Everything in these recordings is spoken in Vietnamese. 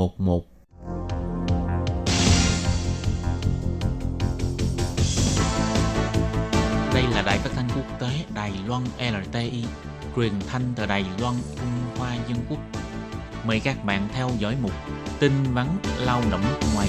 1111. Đây là đài phát thanh quốc tế Đài Loan LTI, truyền thanh từ Đài Loan, Trung Hoa Dân Quốc. Mời các bạn theo dõi mục tin vắn lao động ngoài.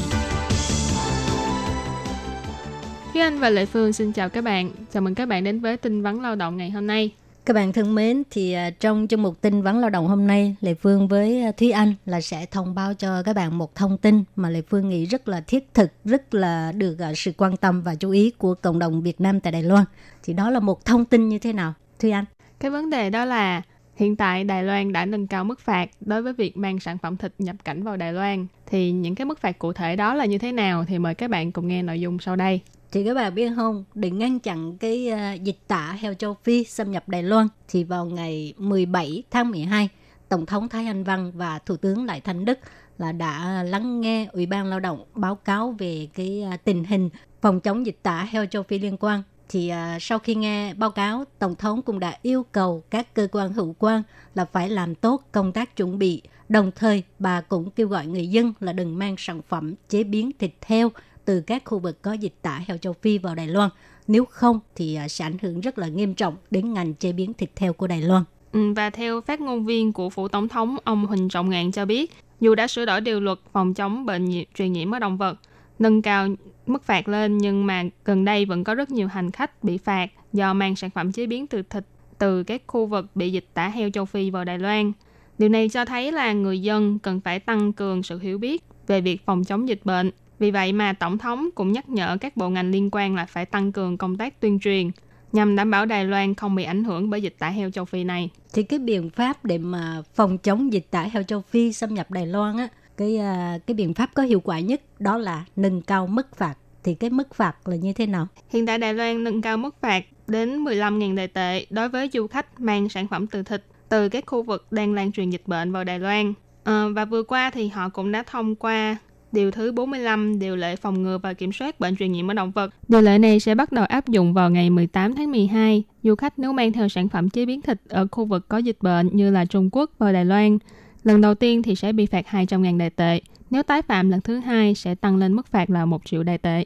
Thúy Anh và Lệ Phương xin chào các bạn. Chào mừng các bạn đến với tin vắn lao động ngày hôm nay. Các bạn thân mến, thì à, trong chương mục tin vắn lao động hôm nay, Lệ Phương với à, Thúy Anh là sẽ thông báo cho các bạn một thông tin mà Lệ Phương nghĩ rất là thiết thực, rất là được à, sự quan tâm và chú ý của cộng đồng Việt Nam tại Đài Loan. Thì đó là một thông tin như thế nào? Thúy Anh. Cái vấn đề đó là hiện tại Đài Loan đã nâng cao mức phạt đối với việc mang sản phẩm thịt nhập cảnh vào Đài Loan. Thì những cái mức phạt cụ thể đó là như thế nào thì mời các bạn cùng nghe nội dung sau đây. Thì các bạn biết không, để ngăn chặn cái uh, dịch tả heo châu Phi xâm nhập Đài Loan, thì vào ngày 17 tháng 12, Tổng thống Thái Anh Văn và Thủ tướng Lại Thanh Đức là đã lắng nghe Ủy ban Lao động báo cáo về cái uh, tình hình phòng chống dịch tả heo châu Phi liên quan. Thì uh, sau khi nghe báo cáo, Tổng thống cũng đã yêu cầu các cơ quan hữu quan là phải làm tốt công tác chuẩn bị. Đồng thời, bà cũng kêu gọi người dân là đừng mang sản phẩm chế biến thịt heo từ các khu vực có dịch tả heo châu Phi vào Đài Loan. Nếu không thì à, sẽ ảnh hưởng rất là nghiêm trọng đến ngành chế biến thịt heo của Đài Loan. Ừ, và theo phát ngôn viên của phủ tổng thống ông Huỳnh Trọng Ngạn cho biết, dù đã sửa đổi điều luật phòng chống bệnh nhiễm, truyền nhiễm ở động vật, nâng cao mức phạt lên nhưng mà gần đây vẫn có rất nhiều hành khách bị phạt do mang sản phẩm chế biến từ thịt từ các khu vực bị dịch tả heo châu Phi vào Đài Loan. Điều này cho thấy là người dân cần phải tăng cường sự hiểu biết về việc phòng chống dịch bệnh vì vậy mà Tổng thống cũng nhắc nhở các bộ ngành liên quan là phải tăng cường công tác tuyên truyền nhằm đảm bảo Đài Loan không bị ảnh hưởng bởi dịch tả heo châu Phi này. Thì cái biện pháp để mà phòng chống dịch tả heo châu Phi xâm nhập Đài Loan á, cái à, cái biện pháp có hiệu quả nhất đó là nâng cao mức phạt. Thì cái mức phạt là như thế nào? Hiện tại Đài Loan nâng cao mức phạt đến 15.000 đài tệ đối với du khách mang sản phẩm từ thịt từ các khu vực đang lan truyền dịch bệnh vào Đài Loan. À, và vừa qua thì họ cũng đã thông qua Điều thứ 45, điều lệ phòng ngừa và kiểm soát bệnh truyền nhiễm ở động vật. Điều lệ này sẽ bắt đầu áp dụng vào ngày 18 tháng 12. Du khách nếu mang theo sản phẩm chế biến thịt ở khu vực có dịch bệnh như là Trung Quốc và Đài Loan, lần đầu tiên thì sẽ bị phạt 200.000 đài tệ. Nếu tái phạm lần thứ hai sẽ tăng lên mức phạt là 1 triệu đài tệ.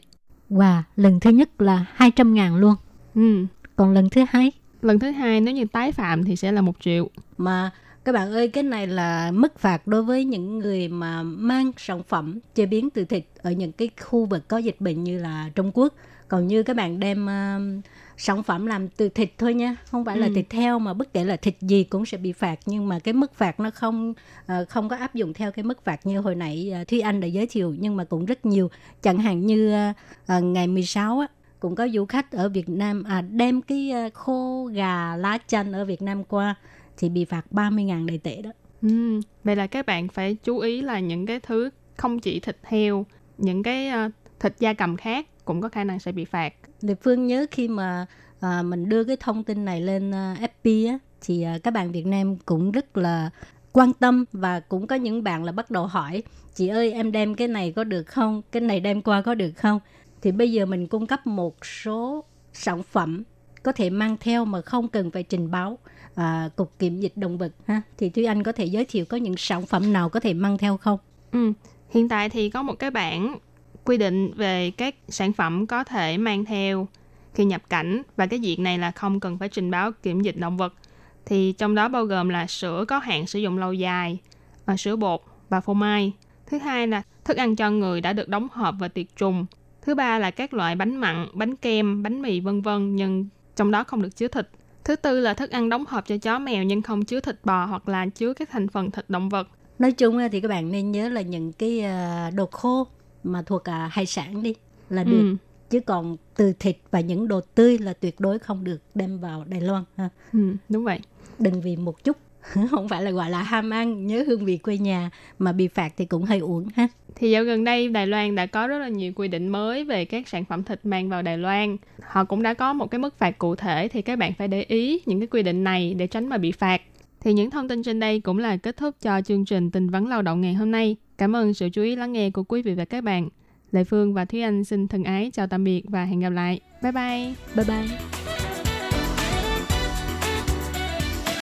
Wow, lần thứ nhất là 200.000 luôn. Ừ. Còn lần thứ hai? Lần thứ hai nếu như tái phạm thì sẽ là 1 triệu. Mà các bạn ơi, cái này là mức phạt đối với những người mà mang sản phẩm chế biến từ thịt ở những cái khu vực có dịch bệnh như là Trung Quốc. Còn như các bạn đem uh, sản phẩm làm từ thịt thôi nha, không phải là ừ. thịt heo mà bất kể là thịt gì cũng sẽ bị phạt nhưng mà cái mức phạt nó không uh, không có áp dụng theo cái mức phạt như hồi nãy uh, Thúy Anh đã giới thiệu nhưng mà cũng rất nhiều. Chẳng hạn như uh, uh, ngày 16 á cũng có du khách ở Việt Nam à, đem cái khô gà lá chanh ở Việt Nam qua thì bị phạt 30.000 đầy tệ đó. Ừ, vậy là các bạn phải chú ý là những cái thứ không chỉ thịt heo, những cái uh, thịt da cầm khác cũng có khả năng sẽ bị phạt. Lê Phương nhớ khi mà uh, mình đưa cái thông tin này lên uh, FB á, thì uh, các bạn Việt Nam cũng rất là quan tâm và cũng có những bạn là bắt đầu hỏi chị ơi em đem cái này có được không cái này đem qua có được không thì bây giờ mình cung cấp một số sản phẩm có thể mang theo mà không cần phải trình báo à, cục kiểm dịch động vật ha thì Thúy Anh có thể giới thiệu có những sản phẩm nào có thể mang theo không? Ừ, hiện tại thì có một cái bản quy định về các sản phẩm có thể mang theo khi nhập cảnh và cái diện này là không cần phải trình báo kiểm dịch động vật thì trong đó bao gồm là sữa có hạn sử dụng lâu dài, à, sữa bột và phô mai. Thứ hai là thức ăn cho người đã được đóng hộp và tiệt trùng. Thứ ba là các loại bánh mặn, bánh kem, bánh mì vân vân nhưng trong đó không được chứa thịt. Thứ tư là thức ăn đóng hộp cho chó mèo nhưng không chứa thịt bò hoặc là chứa các thành phần thịt động vật. Nói chung thì các bạn nên nhớ là những cái ờ, đồ khô mà thuộc à, hải sản đi là được. Ừ. Chứ còn từ thịt và những đồ tươi là tuyệt đối không được đem vào Đài Loan ha. Ừ, đúng vậy. Đừng vì một chút không phải là gọi là ham ăn nhớ hương vị quê nhà mà bị phạt thì cũng hơi uổng ha thì dạo gần đây Đài Loan đã có rất là nhiều quy định mới về các sản phẩm thịt mang vào Đài Loan. Họ cũng đã có một cái mức phạt cụ thể thì các bạn phải để ý những cái quy định này để tránh mà bị phạt. Thì những thông tin trên đây cũng là kết thúc cho chương trình tình vấn lao động ngày hôm nay. Cảm ơn sự chú ý lắng nghe của quý vị và các bạn. Lệ Phương và Thúy Anh xin thân ái chào tạm biệt và hẹn gặp lại. Bye bye. Bye bye.